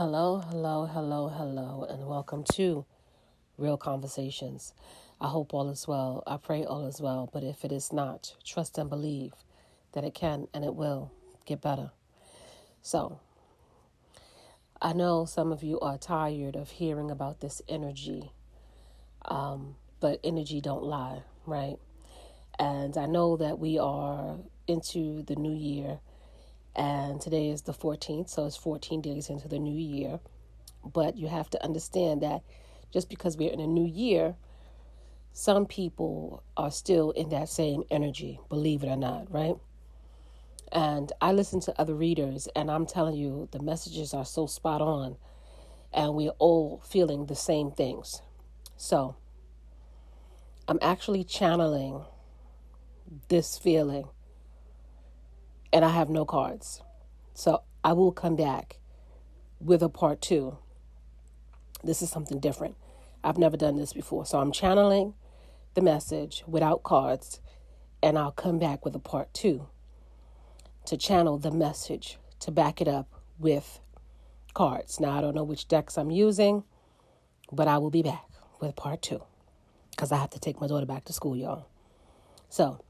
Hello, hello, hello, hello, and welcome to Real Conversations. I hope all is well. I pray all is well, but if it is not, trust and believe that it can and it will get better. So, I know some of you are tired of hearing about this energy, um, but energy don't lie, right? And I know that we are into the new year and today is the 14th, so it's 14 days into the new year. But you have to understand that just because we're in a new year, some people are still in that same energy, believe it or not, right? And I listen to other readers, and I'm telling you, the messages are so spot on, and we're all feeling the same things. So, I'm actually channeling this feeling and I have no cards. So I will come back with a part two. This is something different. I've never done this before. So I'm channeling the message without cards, and I'll come back with a part two to channel the message to back it up with cards. Now, I don't know which decks I'm using, but I will be back with part two because I have to take my daughter back to school, y'all. So,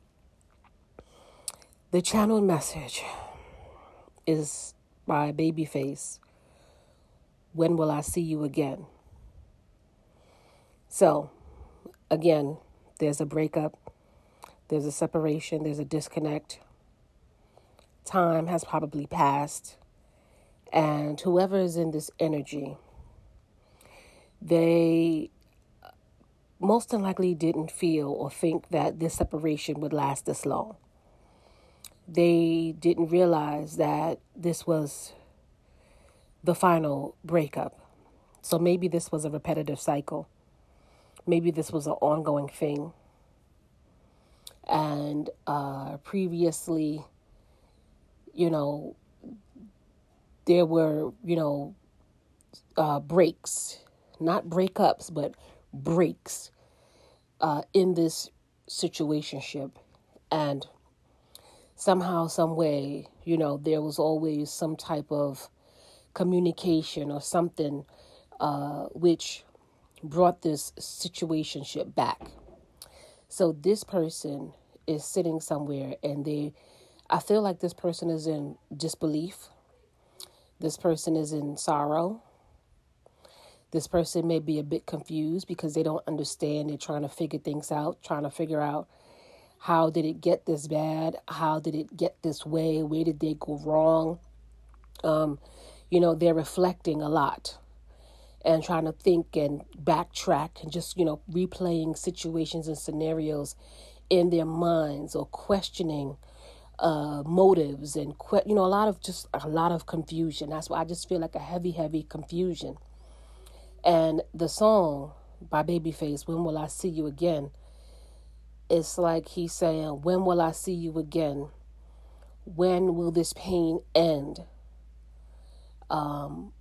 the channel message is by Babyface. When will I see you again? So, again, there's a breakup, there's a separation, there's a disconnect. Time has probably passed, and whoever is in this energy, they most likely didn't feel or think that this separation would last this long they didn't realize that this was the final breakup. So maybe this was a repetitive cycle. Maybe this was an ongoing thing. And uh, previously, you know, there were, you know, uh, breaks, not breakups, but breaks uh, in this situationship. And somehow, some way, you know, there was always some type of communication or something uh, which brought this situationship back. So this person is sitting somewhere and they, I feel like this person is in disbelief. This person is in sorrow. This person may be a bit confused because they don't understand. They're trying to figure things out, trying to figure out how did it get this bad? How did it get this way? Where did they go wrong? Um, you know, they're reflecting a lot and trying to think and backtrack and just, you know, replaying situations and scenarios in their minds or questioning uh, motives and, que- you know, a lot of just a lot of confusion. That's why I just feel like a heavy, heavy confusion. And the song by Babyface, When Will I See You Again? It's like he's saying, When will I see you again? When will this pain end? Um,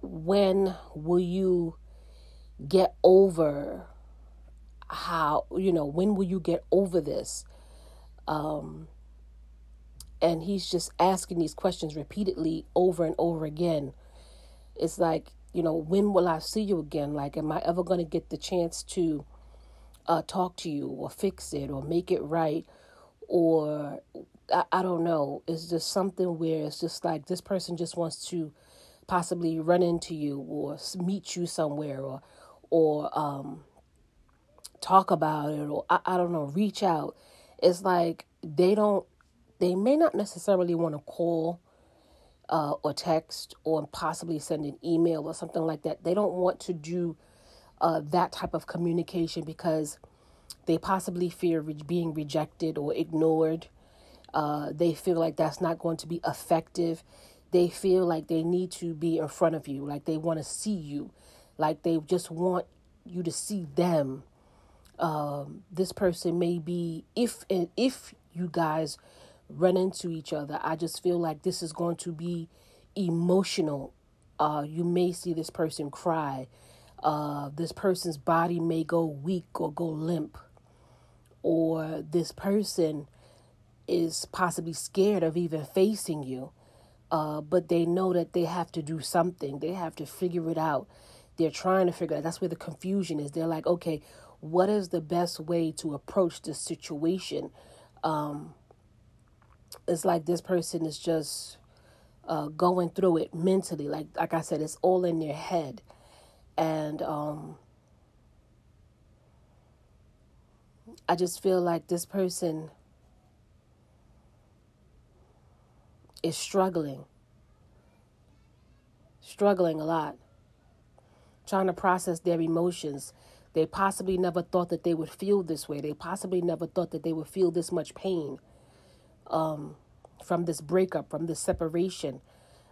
when will you get over how, you know, when will you get over this? Um, and he's just asking these questions repeatedly over and over again. It's like, you know, when will I see you again? Like, am I ever going to get the chance to uh, talk to you or fix it or make it right or I, I don't know. It's just something where it's just like this person just wants to possibly run into you or meet you somewhere or or um, talk about it or I, I don't know reach out it's like they don't they may not necessarily want to call uh, or text or possibly send an email or something like that they don't want to do uh, that type of communication because they possibly fear re- being rejected or ignored. Uh, they feel like that's not going to be effective. They feel like they need to be in front of you, like they want to see you, like they just want you to see them. Um, this person may be if and if you guys run into each other, I just feel like this is going to be emotional. Uh, you may see this person cry uh, this person's body may go weak or go limp, or this person is possibly scared of even facing you. uh, but they know that they have to do something. They have to figure it out. They're trying to figure out. That's where the confusion is. They're like, okay, what is the best way to approach this situation? Um, it's like this person is just uh, going through it mentally. Like like I said, it's all in their head, and um, I just feel like this person is struggling, struggling a lot, trying to process their emotions. They possibly never thought that they would feel this way. They possibly never thought that they would feel this much pain um, from this breakup, from this separation.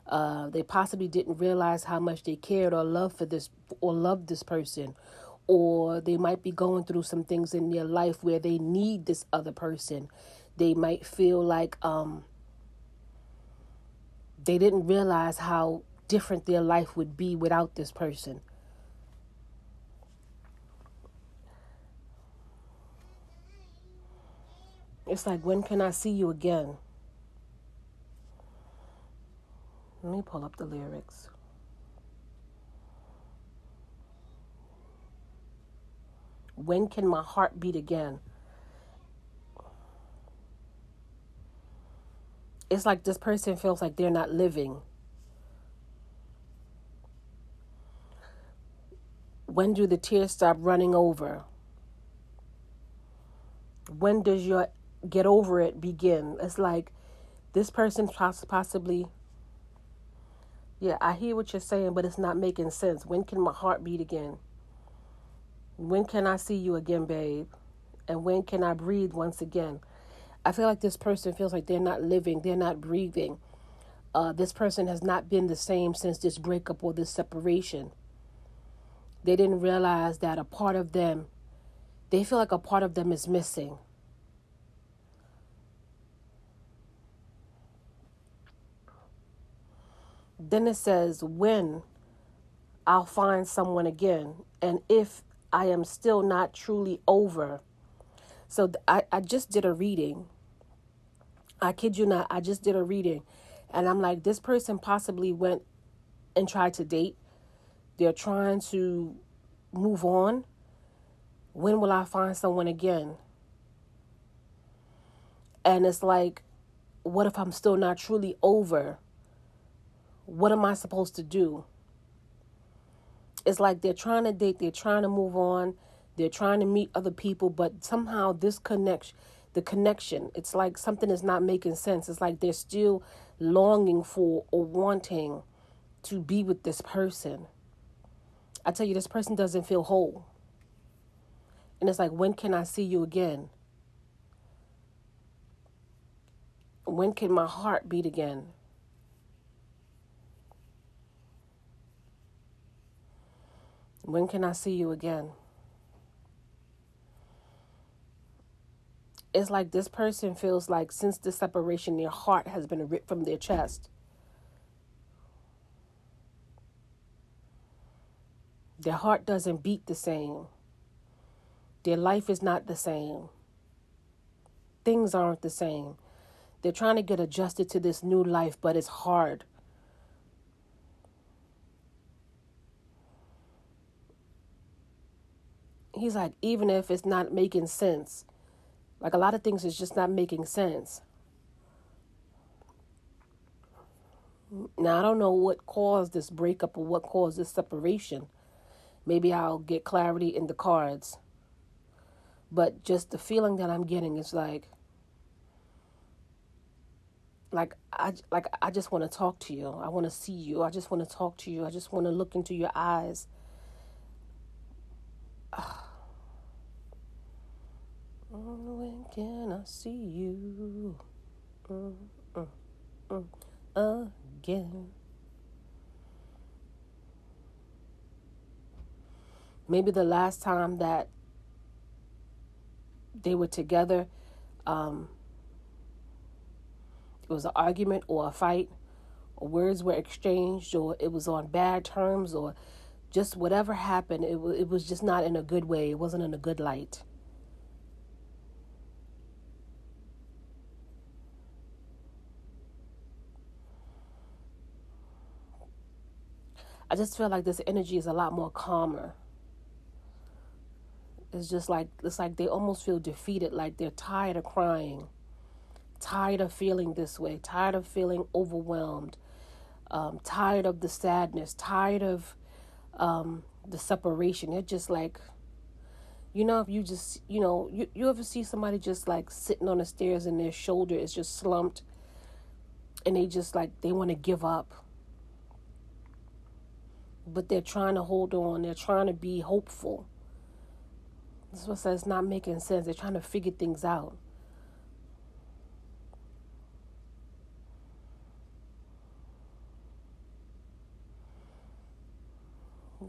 Uh, they possibly didn't realize how much they cared or loved for this or loved this person, or they might be going through some things in their life where they need this other person. They might feel like um, they didn't realize how different their life would be without this person. It's like, when can I see you again? Let me pull up the lyrics. When can my heart beat again? it's like this person feels like they're not living. When do the tears stop running over? When does your get over it begin? It's like this person possibly, yeah, I hear what you're saying, but it's not making sense. When can my heart beat again? When can I see you again, babe? And when can I breathe once again? I feel like this person feels like they're not living, they're not breathing. Uh, this person has not been the same since this breakup or this separation. They didn't realize that a part of them, they feel like a part of them is missing. Then it says, when I'll find someone again, and if I am still not truly over. So I, I just did a reading I kid you not, I just did a reading and I'm like, this person possibly went and tried to date. They're trying to move on. When will I find someone again? And it's like, what if I'm still not truly over? What am I supposed to do? It's like they're trying to date, they're trying to move on, they're trying to meet other people, but somehow this connection the connection. It's like something is not making sense. It's like they're still longing for or wanting to be with this person. I tell you, this person doesn't feel whole. And it's like, when can I see you again? When can my heart beat again? When can I see you again? it's like this person feels like since the separation, their heart has been ripped from their chest. Their heart doesn't beat the same. Their life is not the same. Things aren't the same. They're trying to get adjusted to this new life, but it's hard. He's like, even if it's not making sense, like a lot of things is just not making sense. Now, I don't know what caused this breakup or what caused this separation. Maybe I'll get clarity in the cards. But just the feeling that I'm getting is like like I like I just want to talk to you. I want to see you. I just want to talk to you. I just want to look into your eyes. Ah. When can I see you mm, mm, mm, again? Maybe the last time that they were together, um, it was an argument or a fight, or words were exchanged, or it was on bad terms, or just whatever happened, it, w- it was just not in a good way. It wasn't in a good light. I just feel like this energy is a lot more calmer. It's just like it's like they almost feel defeated, like they're tired of crying, tired of feeling this way, tired of feeling overwhelmed, um, tired of the sadness, tired of um, the separation. They're just like, you know, if you just, you know, you, you ever see somebody just like sitting on the stairs and their shoulder is just slumped and they just like, they want to give up. But they're trying to hold on, they're trying to be hopeful. This what says not making sense. They're trying to figure things out.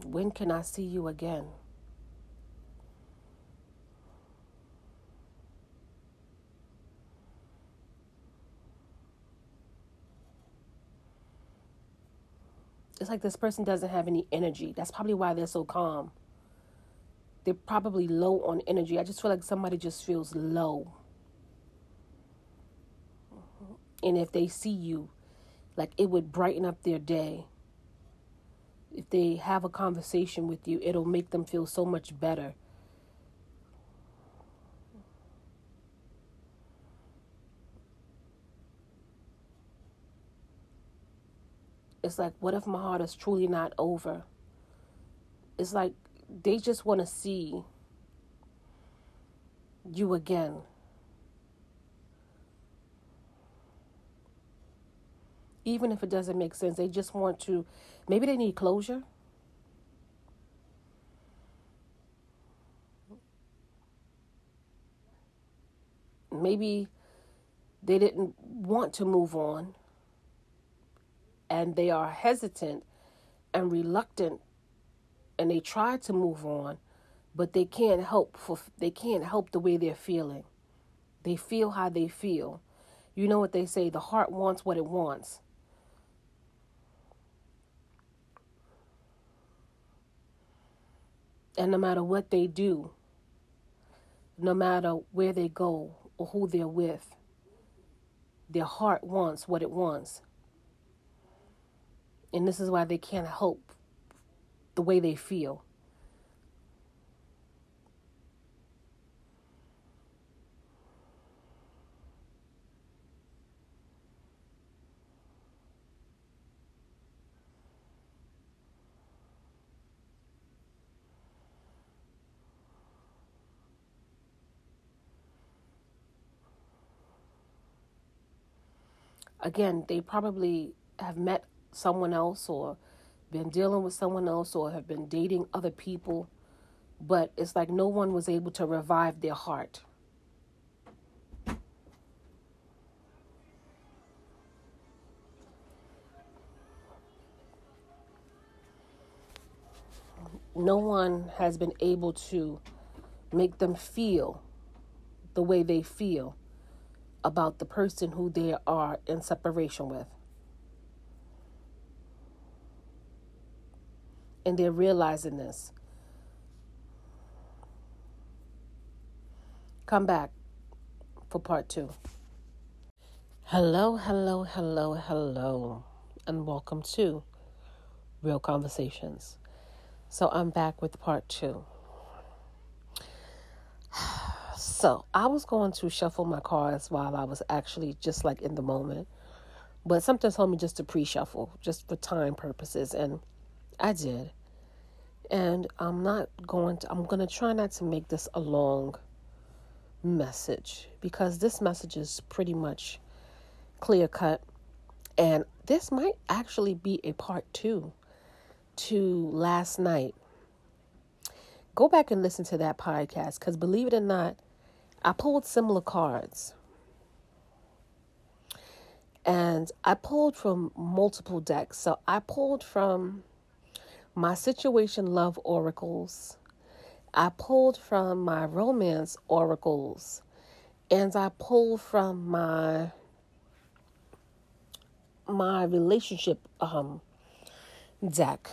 When can I see you again? It's like this person doesn't have any energy. That's probably why they're so calm. They're probably low on energy. I just feel like somebody just feels low. And if they see you, like it would brighten up their day if they have a conversation with you, it'll make them feel so much better. It's like, what if my heart is truly not over? It's like they just want to see you again. Even if it doesn't make sense, they just want to Maybe they need closure. Maybe they didn't want to move on and they are hesitant and reluctant and they try to move on but they can't help for they can't help the way they're feeling. They feel how they feel. You know what they say the heart wants what it wants. And no matter what they do, no matter where they go or who they're with, their heart wants what it wants. And this is why they can't help the way they feel. again, they probably have met someone else or been dealing with someone else or have been dating other people, but it's like no one was able to revive their heart. No one has been able to make them feel the way they feel about the person who they are in separation with. And they're realizing this. Come back for part two. Hello, hello, hello, hello, and welcome to Real Conversations. So I'm back with part two. So I was going to shuffle my cards while I was actually just like in the moment. But something told me just to pre shuffle, just for time purposes. And I did. And I'm not going to, I'm going to try not to make this a long message because this message is pretty much clear cut. And this might actually be a part two to last night. Go back and listen to that podcast because believe it or not, I pulled similar cards. And I pulled from multiple decks. So I pulled from my situation love oracles. I pulled from my romance oracles. And I pulled from my my relationship um deck.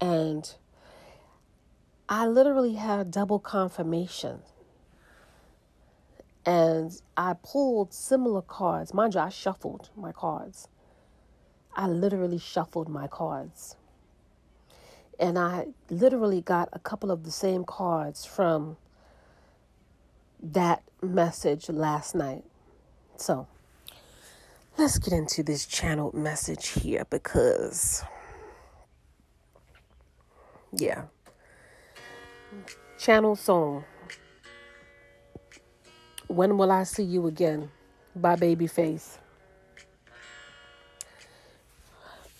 And I literally had double confirmation and I pulled similar cards. Mind you, I shuffled my cards. I literally shuffled my cards. And I literally got a couple of the same cards from that message last night. So let's get into this channeled message here because, yeah. Channel song. When Will I See You Again by Babyface.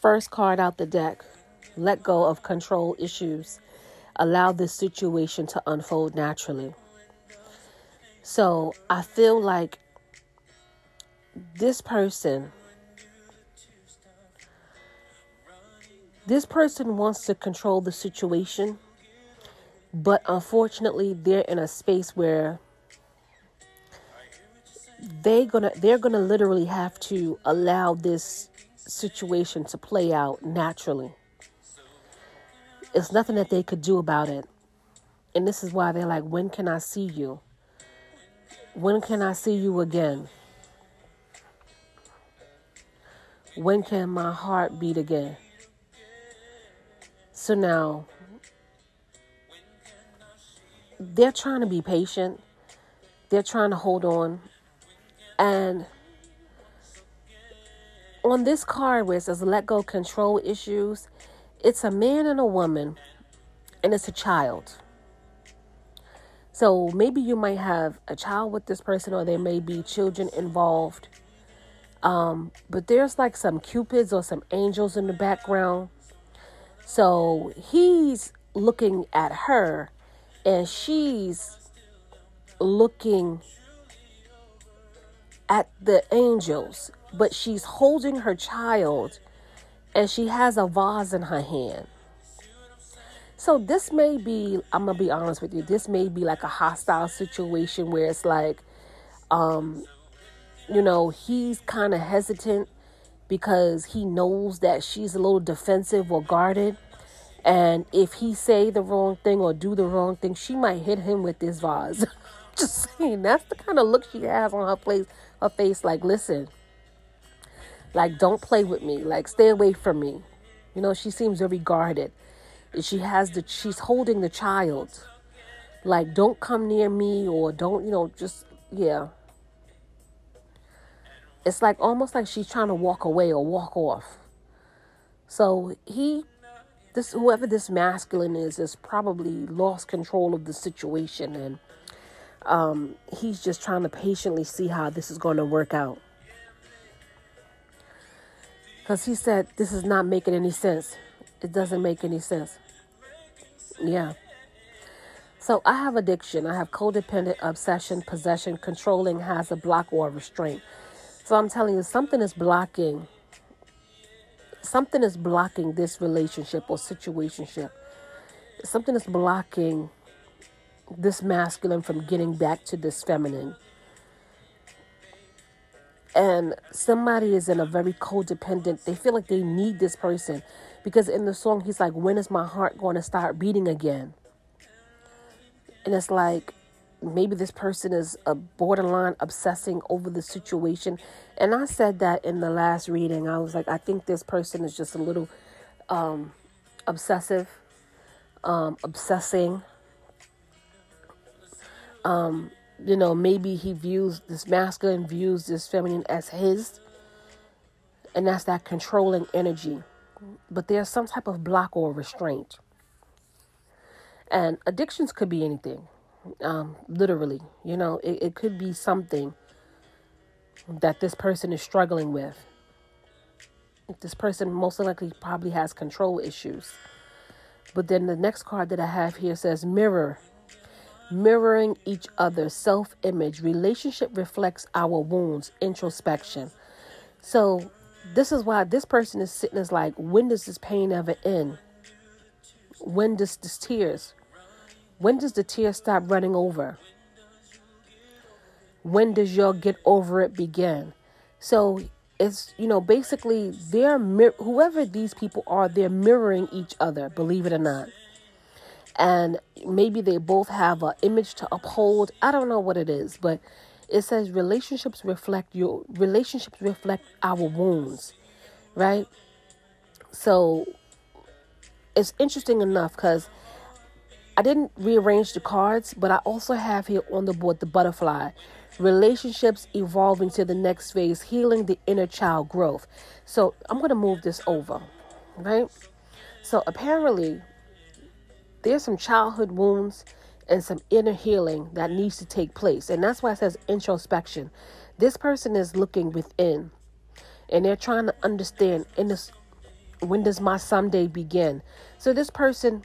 First card out the deck. Let go of control issues. Allow this situation to unfold naturally. So I feel like this person, this person wants to control the situation, but unfortunately, they're in a space where they gonna they're gonna literally have to allow this situation to play out naturally. It's nothing that they could do about it. And this is why they're like, when can I see you? When can I see you again? When can my heart beat again? So now, they're trying to be patient. They're trying to hold on. And on this card where it says let go control issues, it's a man and a woman, and it's a child. So maybe you might have a child with this person, or there may be children involved. Um, but there's like some cupids or some angels in the background. So he's looking at her, and she's looking at the angels, but she's holding her child and she has a vase in her hand. So this may be, I'm gonna be honest with you, this may be like a hostile situation where it's like, um, you know, he's kind of hesitant because he knows that she's a little defensive or guarded. And if he say the wrong thing or do the wrong thing, she might hit him with this vase. Just saying, that's the kind of look she has on her face. Her face, like, listen, like, don't play with me. Like, stay away from me. You know, she seems very guarded. She has the she's holding the child. Like don't come near me or don't you know just yeah. It's like almost like she's trying to walk away or walk off. So he this whoever this masculine is is probably lost control of the situation and um, he's just trying to patiently see how this is going to work out because he said this is not making any sense it doesn't make any sense. Yeah. So I have addiction. I have codependent obsession, possession, controlling, has a block or restraint. So I'm telling you, something is blocking. Something is blocking this relationship or situationship. Something is blocking this masculine from getting back to this feminine and somebody is in a very codependent they feel like they need this person because in the song he's like when is my heart going to start beating again? And it's like maybe this person is a borderline obsessing over the situation. And i said that in the last reading. I was like i think this person is just a little um, obsessive um, obsessing. Um, you know, maybe he views this masculine views this feminine as his, and that's that controlling energy. But there's some type of block or restraint. And addictions could be anything, um, literally. You know, it, it could be something that this person is struggling with. This person most likely probably has control issues. But then the next card that I have here says mirror mirroring each other's self image. Relationship reflects our wounds, introspection. So, this is why this person is sitting is like, when does this pain ever end? When does this tears? When does the tears stop running over? When does your get over it begin? So it's you know basically they're whoever these people are, they're mirroring each other. Believe it or not and maybe they both have an image to uphold. I don't know what it is, but it says relationships reflect your relationships reflect our wounds, right? So it's interesting enough because I didn't rearrange the cards, but I also have here on the board the butterfly. Relationships evolving to the next phase, healing the inner child growth. So I'm going to move this over, right? So apparently, there's some childhood wounds and some inner healing that needs to take place. And that's why it says introspection. This person is looking within and they're trying to understand in this when does my someday begin? So this person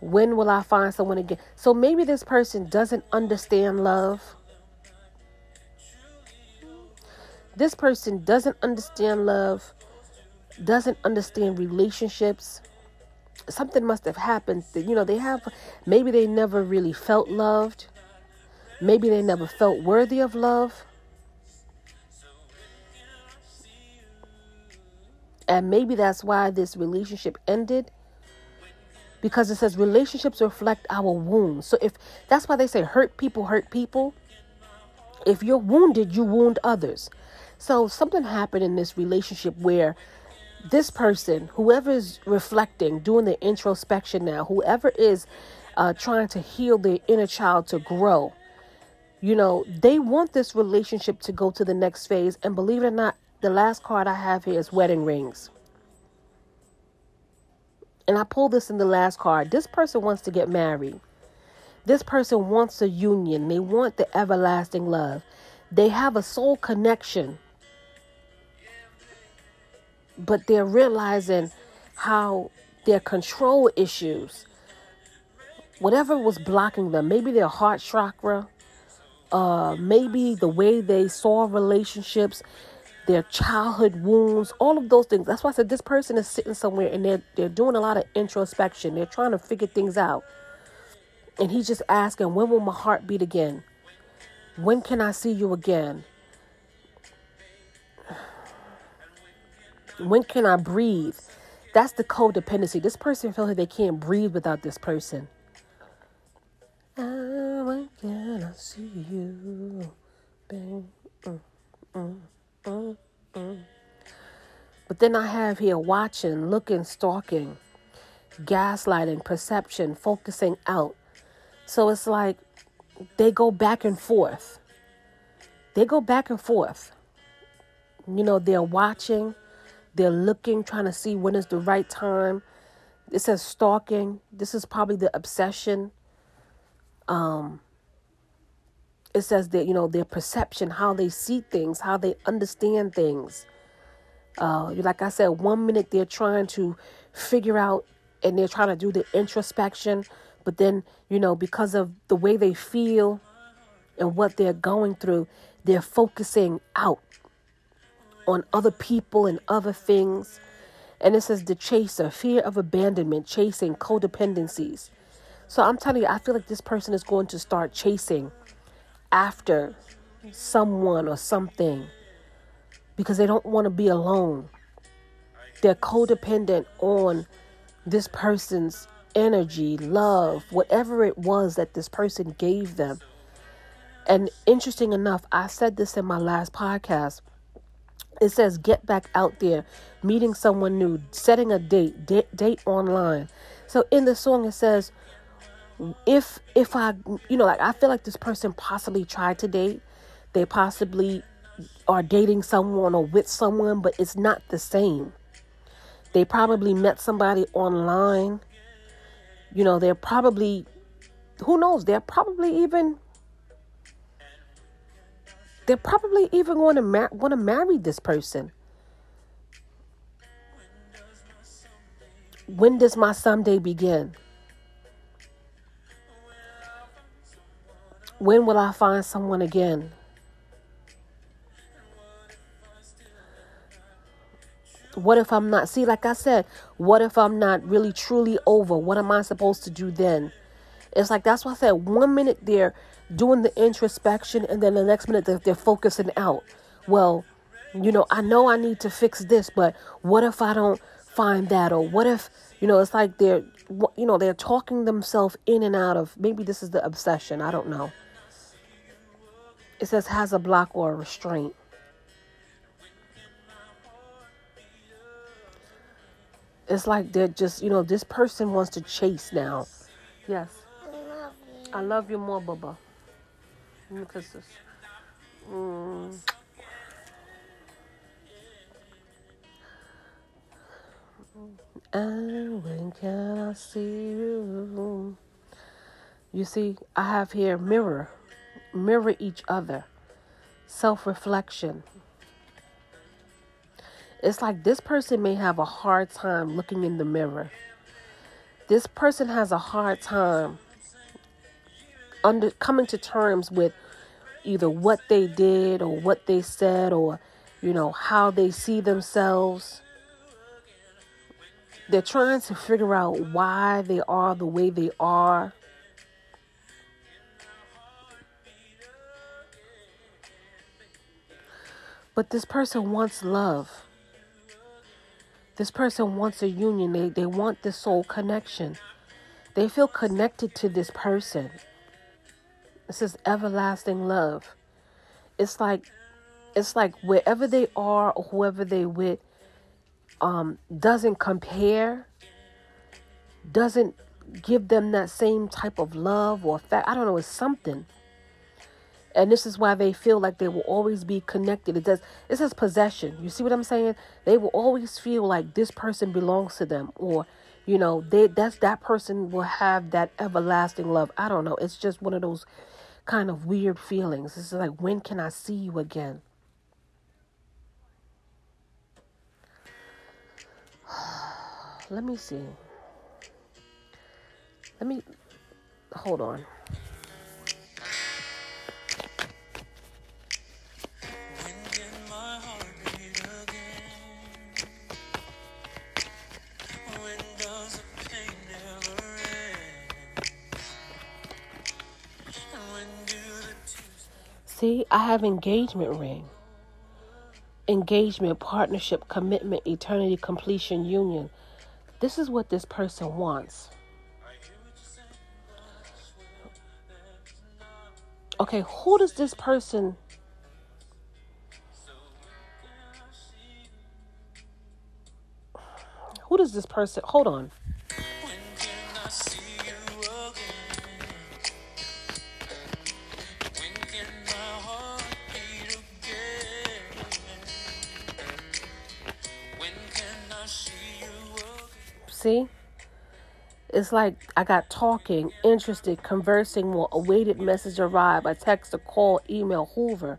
when will I find someone again? So maybe this person doesn't understand love. This person doesn't understand love, doesn't understand relationships. Something must have happened that, you know, they have, maybe they never really felt loved. Maybe they never felt worthy of love. And maybe that's why this relationship ended. Because it says relationships reflect our wounds. So if that's why they say hurt people hurt people. If you're wounded, you wound others. So something happened in this relationship where this person, whoever is reflecting, doing the introspection now, whoever is uh, trying to heal their inner child to grow, you know, they want this relationship to go to the next phase. And believe it or not, the last card I have here is wedding rings. And I pulled this in the last card. This person wants to get married. This person wants a union. They want the everlasting love. They have a soul connection. But they're realizing how their control issues, whatever was blocking them, maybe their heart chakra, uh, maybe the way they saw relationships, their childhood wounds, all of those things. That's why I said this person is sitting somewhere and they're they're doing a lot of introspection. They're trying to figure things out. And he's just asking, when will my heart beat again? When can I see you again? When can I breathe? That's the codependency. This person feels like they can't breathe without this person. Ah, when can I see you? Mm. Mm, mm. But then I have here watching, looking, stalking, gaslighting, perception, focusing out. So it's like they go back and forth. They go back and forth. You know, they're watching, they're looking, trying to see when is the right time. It says stalking. This is probably the obsession. Um, it says that you know their perception how they see things how they understand things uh, like i said one minute they're trying to figure out and they're trying to do the introspection but then you know because of the way they feel and what they're going through they're focusing out on other people and other things and it says the chaser fear of abandonment chasing codependencies so i'm telling you i feel like this person is going to start chasing after someone or something because they don't want to be alone. They're codependent on this person's energy, love, whatever it was that this person gave them. And interesting enough, I said this in my last podcast. It says, get back out there, meeting someone new, setting a date, date, date online. So in the song, it says, if if I you know like I feel like this person possibly tried to date, they possibly are dating someone or with someone, but it's not the same. They probably met somebody online. You know, they're probably who knows, they're probably even they're probably even going to want to marry this person. When does my someday begin? When will I find someone again? What if I'm not? See, like I said, what if I'm not really truly over? What am I supposed to do then? It's like that's why I said one minute they're doing the introspection and then the next minute they're, they're focusing out. Well, you know, I know I need to fix this, but what if I don't find that? Or what if, you know, it's like they're, you know, they're talking themselves in and out of maybe this is the obsession. I don't know. It says has a block or a restraint. It's like they're just, you know, this person wants to chase now. Yes. I love you. I love you more, Bubba. Kiss this. Mm. And when can I see you? You see, I have here mirror, mirror each other, self reflection. It's like this person may have a hard time looking in the mirror. This person has a hard time under coming to terms with either what they did or what they said or you know how they see themselves. They're trying to figure out why they are the way they are. But this person wants love. This person wants a union. They, they want this soul connection. They feel connected to this person this is everlasting love. It's like it's like wherever they are or whoever they with um doesn't compare doesn't give them that same type of love or fact I don't know it's something. And this is why they feel like they will always be connected. It does it says possession. You see what I'm saying? They will always feel like this person belongs to them or you know they that's that person will have that everlasting love. I don't know. It's just one of those kind of weird feelings. It's like, when can I see you again? Let me see. Let me hold on. See, I have engagement ring. Engagement, partnership, commitment, eternity, completion, union. This is what this person wants. Okay, who does this person Who does this person hold on? It's like I got talking, interested, conversing more, awaited message arrive, a text, a call, email, Hoover.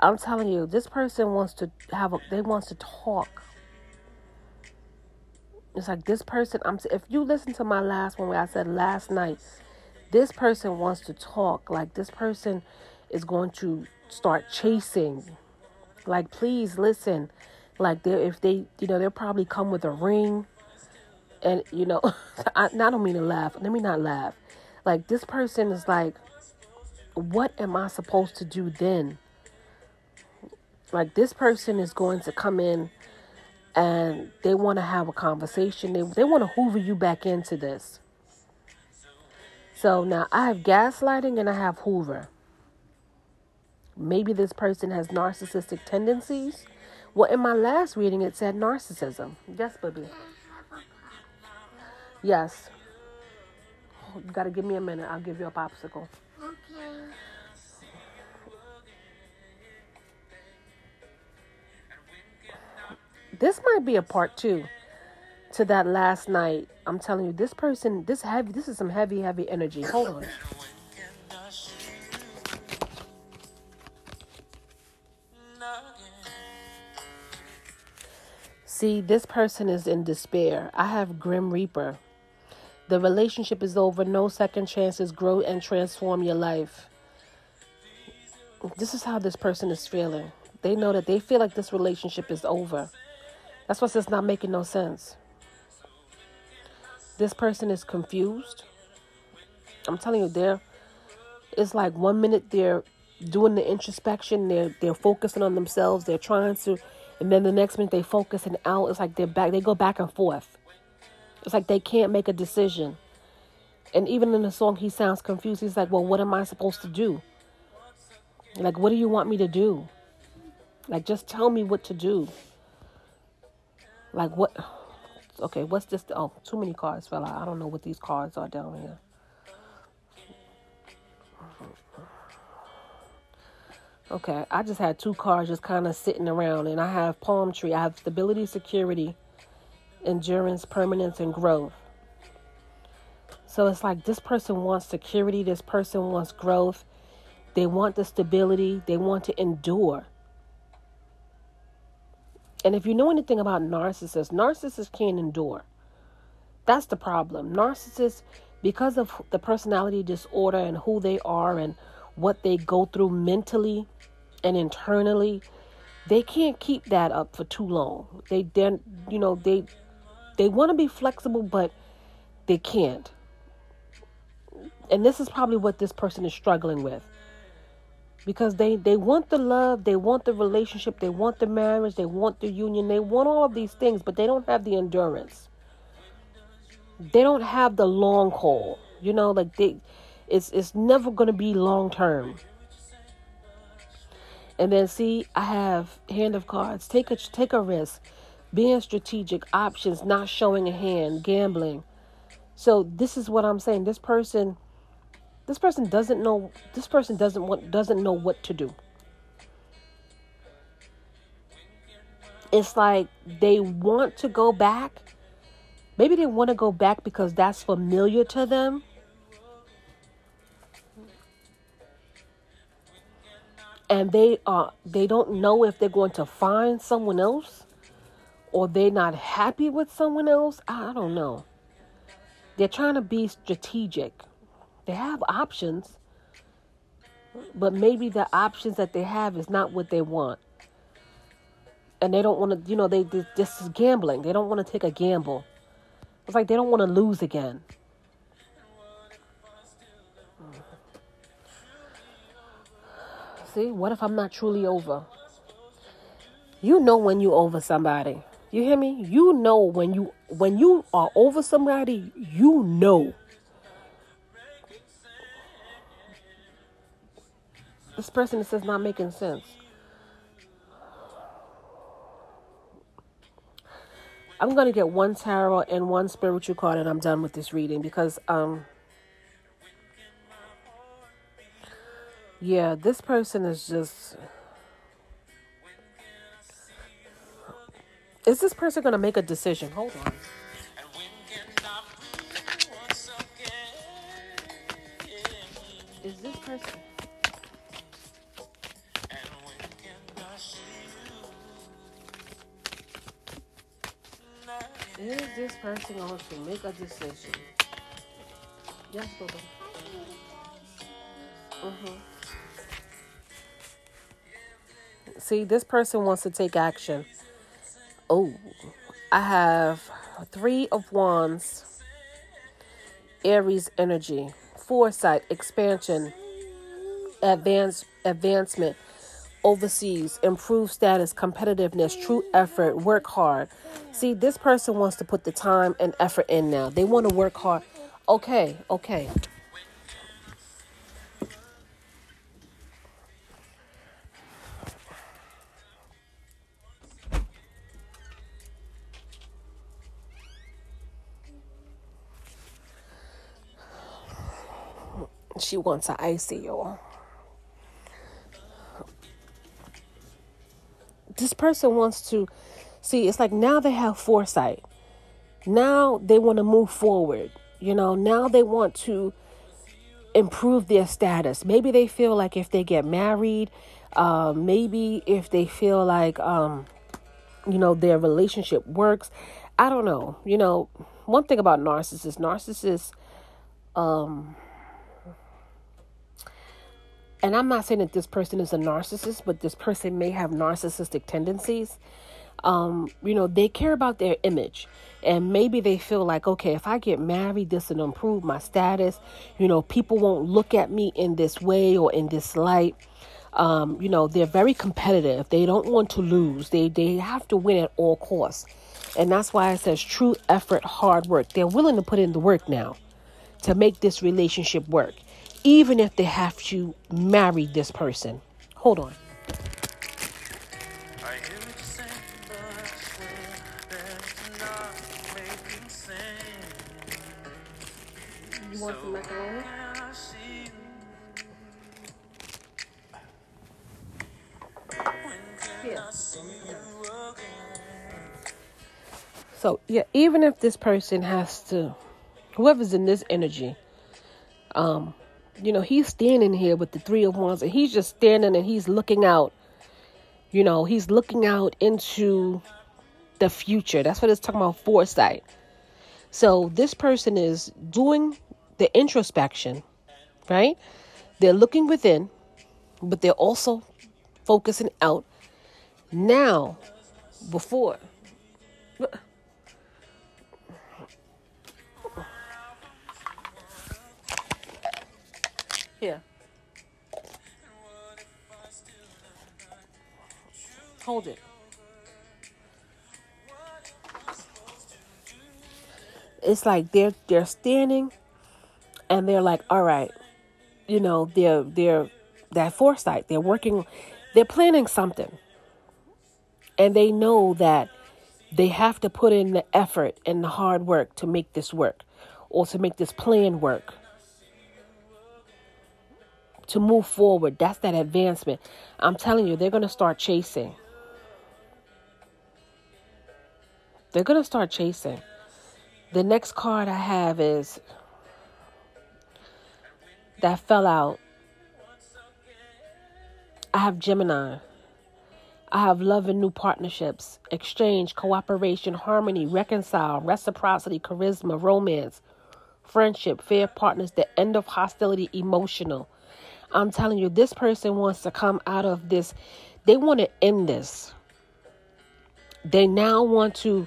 I'm telling you, this person wants to have a they wants to talk. It's like this person I'm if you listen to my last one where I said last night, this person wants to talk. Like this person is going to start chasing. Like please listen. Like they if they you know, they'll probably come with a ring and you know, I, I don't mean to laugh. Let me not laugh. Like this person is like, what am I supposed to do then? Like this person is going to come in and they want to have a conversation. They they want to hoover you back into this. So now I have gaslighting and I have hoover. Maybe this person has narcissistic tendencies. Well, in my last reading, it said narcissism. Yes, baby. Yes. You gotta give me a minute. I'll give you a popsicle. Okay. This might be a part two to that last night. I'm telling you, this person, this heavy, this is some heavy, heavy energy. Hold on. See, this person is in despair. I have Grim Reaper. The relationship is over. No second chances. Grow and transform your life. This is how this person is feeling. They know that they feel like this relationship is over. That's why it's not making no sense. This person is confused. I'm telling you, they're it's like one minute they're doing the introspection, they're they're focusing on themselves, they're trying to and then the next minute they focusing out. It's like they're back they go back and forth. It's like they can't make a decision. And even in the song, he sounds confused. He's like, Well, what am I supposed to do? Like, what do you want me to do? Like, just tell me what to do. Like, what? Okay, what's this? Oh, too many cards fell out. I don't know what these cards are down here. Okay, I just had two cards just kind of sitting around, and I have palm tree. I have stability, security, endurance, permanence, and growth. So it's like this person wants security, this person wants growth, they want the stability, they want to endure. And if you know anything about narcissists, narcissists can't endure. That's the problem. Narcissists, because of the personality disorder and who they are and what they go through mentally and internally, they can't keep that up for too long. They then, you know, they they want to be flexible, but they can't. And this is probably what this person is struggling with. Because they, they want the love, they want the relationship, they want the marriage, they want the union, they want all of these things, but they don't have the endurance. They don't have the long haul. You know, like they it's it's never gonna be long term. And then see, I have hand of cards. Take a take a risk, being strategic, options, not showing a hand, gambling. So this is what I'm saying. This person, this person doesn't know. This person doesn't want doesn't know what to do. It's like they want to go back. Maybe they want to go back because that's familiar to them. and they are they don't know if they're going to find someone else or they're not happy with someone else i don't know. They're trying to be strategic. They have options but maybe the options that they have is not what they want. And they don't want to you know they this is gambling. They don't want to take a gamble. It's like they don't want to lose again. See, what if I'm not truly over? You know when you over somebody. You hear me? You know when you when you are over somebody, you know. This person is just not making sense. I'm gonna get one tarot and one spiritual card, and I'm done with this reading because um yeah, this person is just. Is this person going to make a decision? Hold on. Is this person. Is this person going to make a decision? Yes, Bubba. Mm-hmm. See, this person wants to take action. Oh, I have three of wands, Aries energy, foresight, expansion, advance, advancement, overseas, improved status, competitiveness, true effort, work hard. See, this person wants to put the time and effort in now. They want to work hard. Okay, okay. She wants an ICU. This person wants to see, it's like now they have foresight. Now they want to move forward. You know, now they want to improve their status. Maybe they feel like if they get married, uh, maybe if they feel like, um, you know, their relationship works. I don't know. You know, one thing about narcissists, narcissists, um, and I'm not saying that this person is a narcissist, but this person may have narcissistic tendencies. Um, you know, they care about their image. And maybe they feel like, okay, if I get married, this will improve my status. You know, people won't look at me in this way or in this light. Um, you know, they're very competitive. They don't want to lose. They they have to win at all costs. And that's why it says true effort, hard work. They're willing to put in the work now to make this relationship work even if they have to marry this person. Hold on. You want some macaroni? So, yeah, even if this person has to, whoever's in this energy, um, you know, he's standing here with the three of wands and he's just standing and he's looking out. You know, he's looking out into the future. That's what it's talking about foresight. So this person is doing the introspection, right? They're looking within, but they're also focusing out. Now, before. Here. Hold it. It's like they're they're standing and they're like, all right, you know, they're they're that foresight. They're working they're planning something. And they know that they have to put in the effort and the hard work to make this work or to make this plan work to move forward. That's that advancement. I'm telling you, they're going to start chasing. They're going to start chasing. The next card I have is that fell out. I have Gemini. I have love and new partnerships, exchange, cooperation, harmony, reconcile, reciprocity, charisma, romance, friendship, fair partners, the end of hostility, emotional. I'm telling you, this person wants to come out of this. They want to end this. They now want to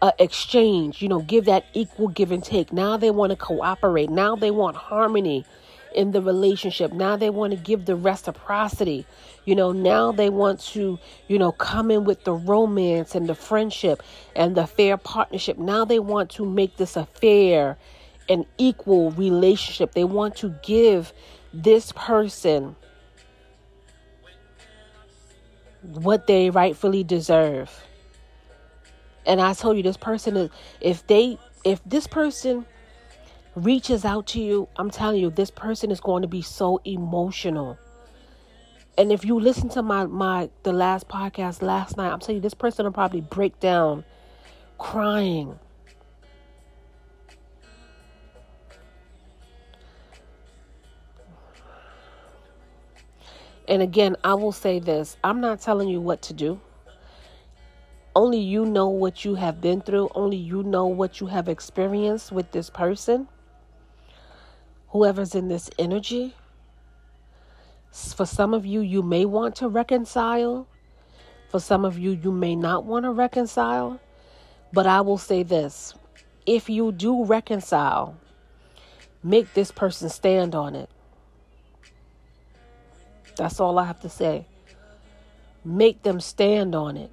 uh, exchange, you know, give that equal give and take. Now they want to cooperate. Now they want harmony in the relationship. Now they want to give the reciprocity. You know, now they want to, you know, come in with the romance and the friendship and the fair partnership. Now they want to make this a fair and equal relationship. They want to give this person what they rightfully deserve. And I told you this person is if they if this person reaches out to you, I'm telling you this person is going to be so emotional. And if you listen to my my the last podcast last night, I'm telling you this person will probably break down crying And again, I will say this I'm not telling you what to do. Only you know what you have been through, only you know what you have experienced with this person, whoever's in this energy. For some of you, you may want to reconcile. For some of you, you may not want to reconcile. But I will say this if you do reconcile, make this person stand on it. That's all I have to say. Make them stand on it.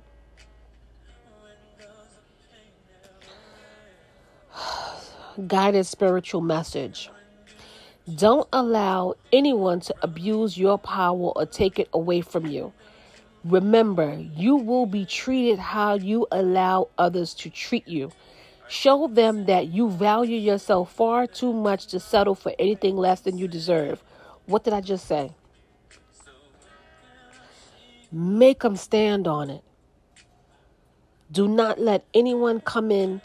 Guided spiritual message. Don't allow anyone to abuse your power or take it away from you. Remember, you will be treated how you allow others to treat you. Show them that you value yourself far too much to settle for anything less than you deserve. What did I just say? Make them stand on it. Do not let anyone come in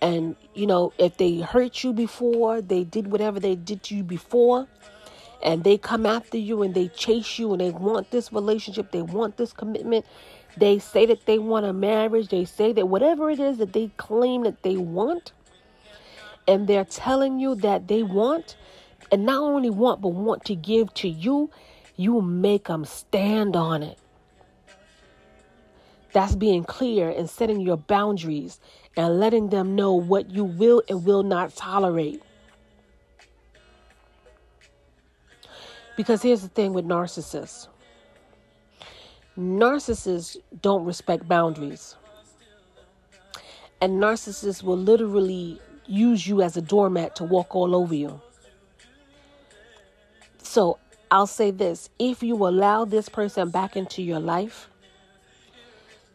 and, you know, if they hurt you before, they did whatever they did to you before, and they come after you and they chase you and they want this relationship, they want this commitment, they say that they want a marriage, they say that whatever it is that they claim that they want, and they're telling you that they want, and not only want, but want to give to you, you make them stand on it. That's being clear and setting your boundaries and letting them know what you will and will not tolerate. Because here's the thing with narcissists narcissists don't respect boundaries. And narcissists will literally use you as a doormat to walk all over you. So I'll say this if you allow this person back into your life,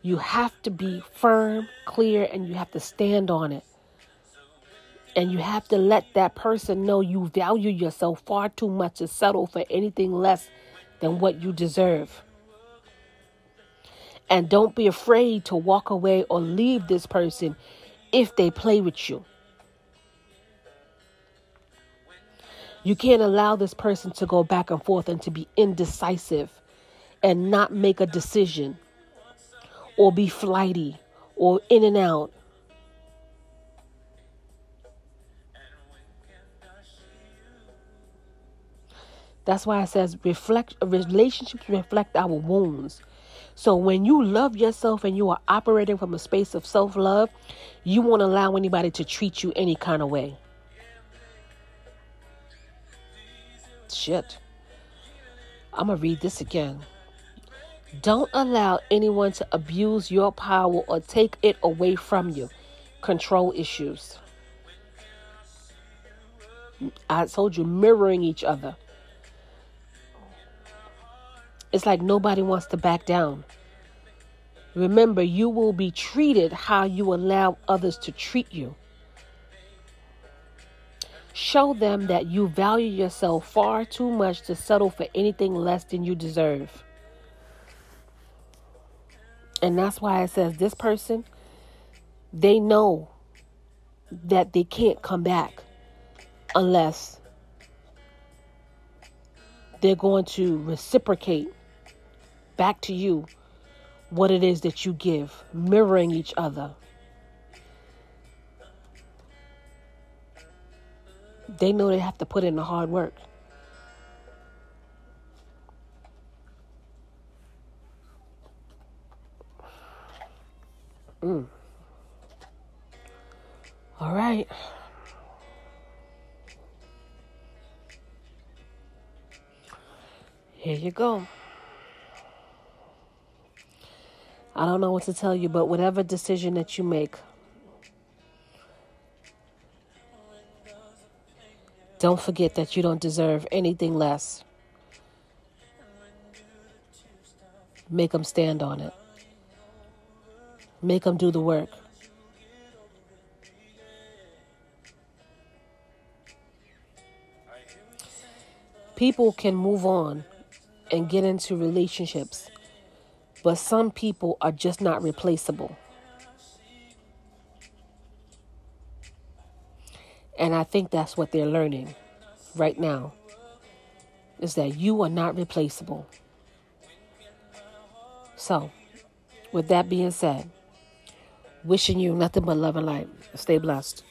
you have to be firm, clear, and you have to stand on it. And you have to let that person know you value yourself far too much to settle for anything less than what you deserve. And don't be afraid to walk away or leave this person if they play with you. You can't allow this person to go back and forth and to be indecisive and not make a decision or be flighty or in and out. That's why it says reflect relationships reflect our wounds. So when you love yourself and you are operating from a space of self-love, you won't allow anybody to treat you any kind of way. Shit. I'm going to read this again. Don't allow anyone to abuse your power or take it away from you. Control issues. I told you, mirroring each other. It's like nobody wants to back down. Remember, you will be treated how you allow others to treat you. Show them that you value yourself far too much to settle for anything less than you deserve. And that's why it says this person, they know that they can't come back unless they're going to reciprocate back to you what it is that you give, mirroring each other. They know they have to put in the hard work. All right. Here you go. I don't know what to tell you, but whatever decision that you make, don't forget that you don't deserve anything less. Make them stand on it. Make them do the work. People can move on and get into relationships, but some people are just not replaceable. And I think that's what they're learning right now is that you are not replaceable. So, with that being said, Wishing you nothing but love and light. Stay blessed.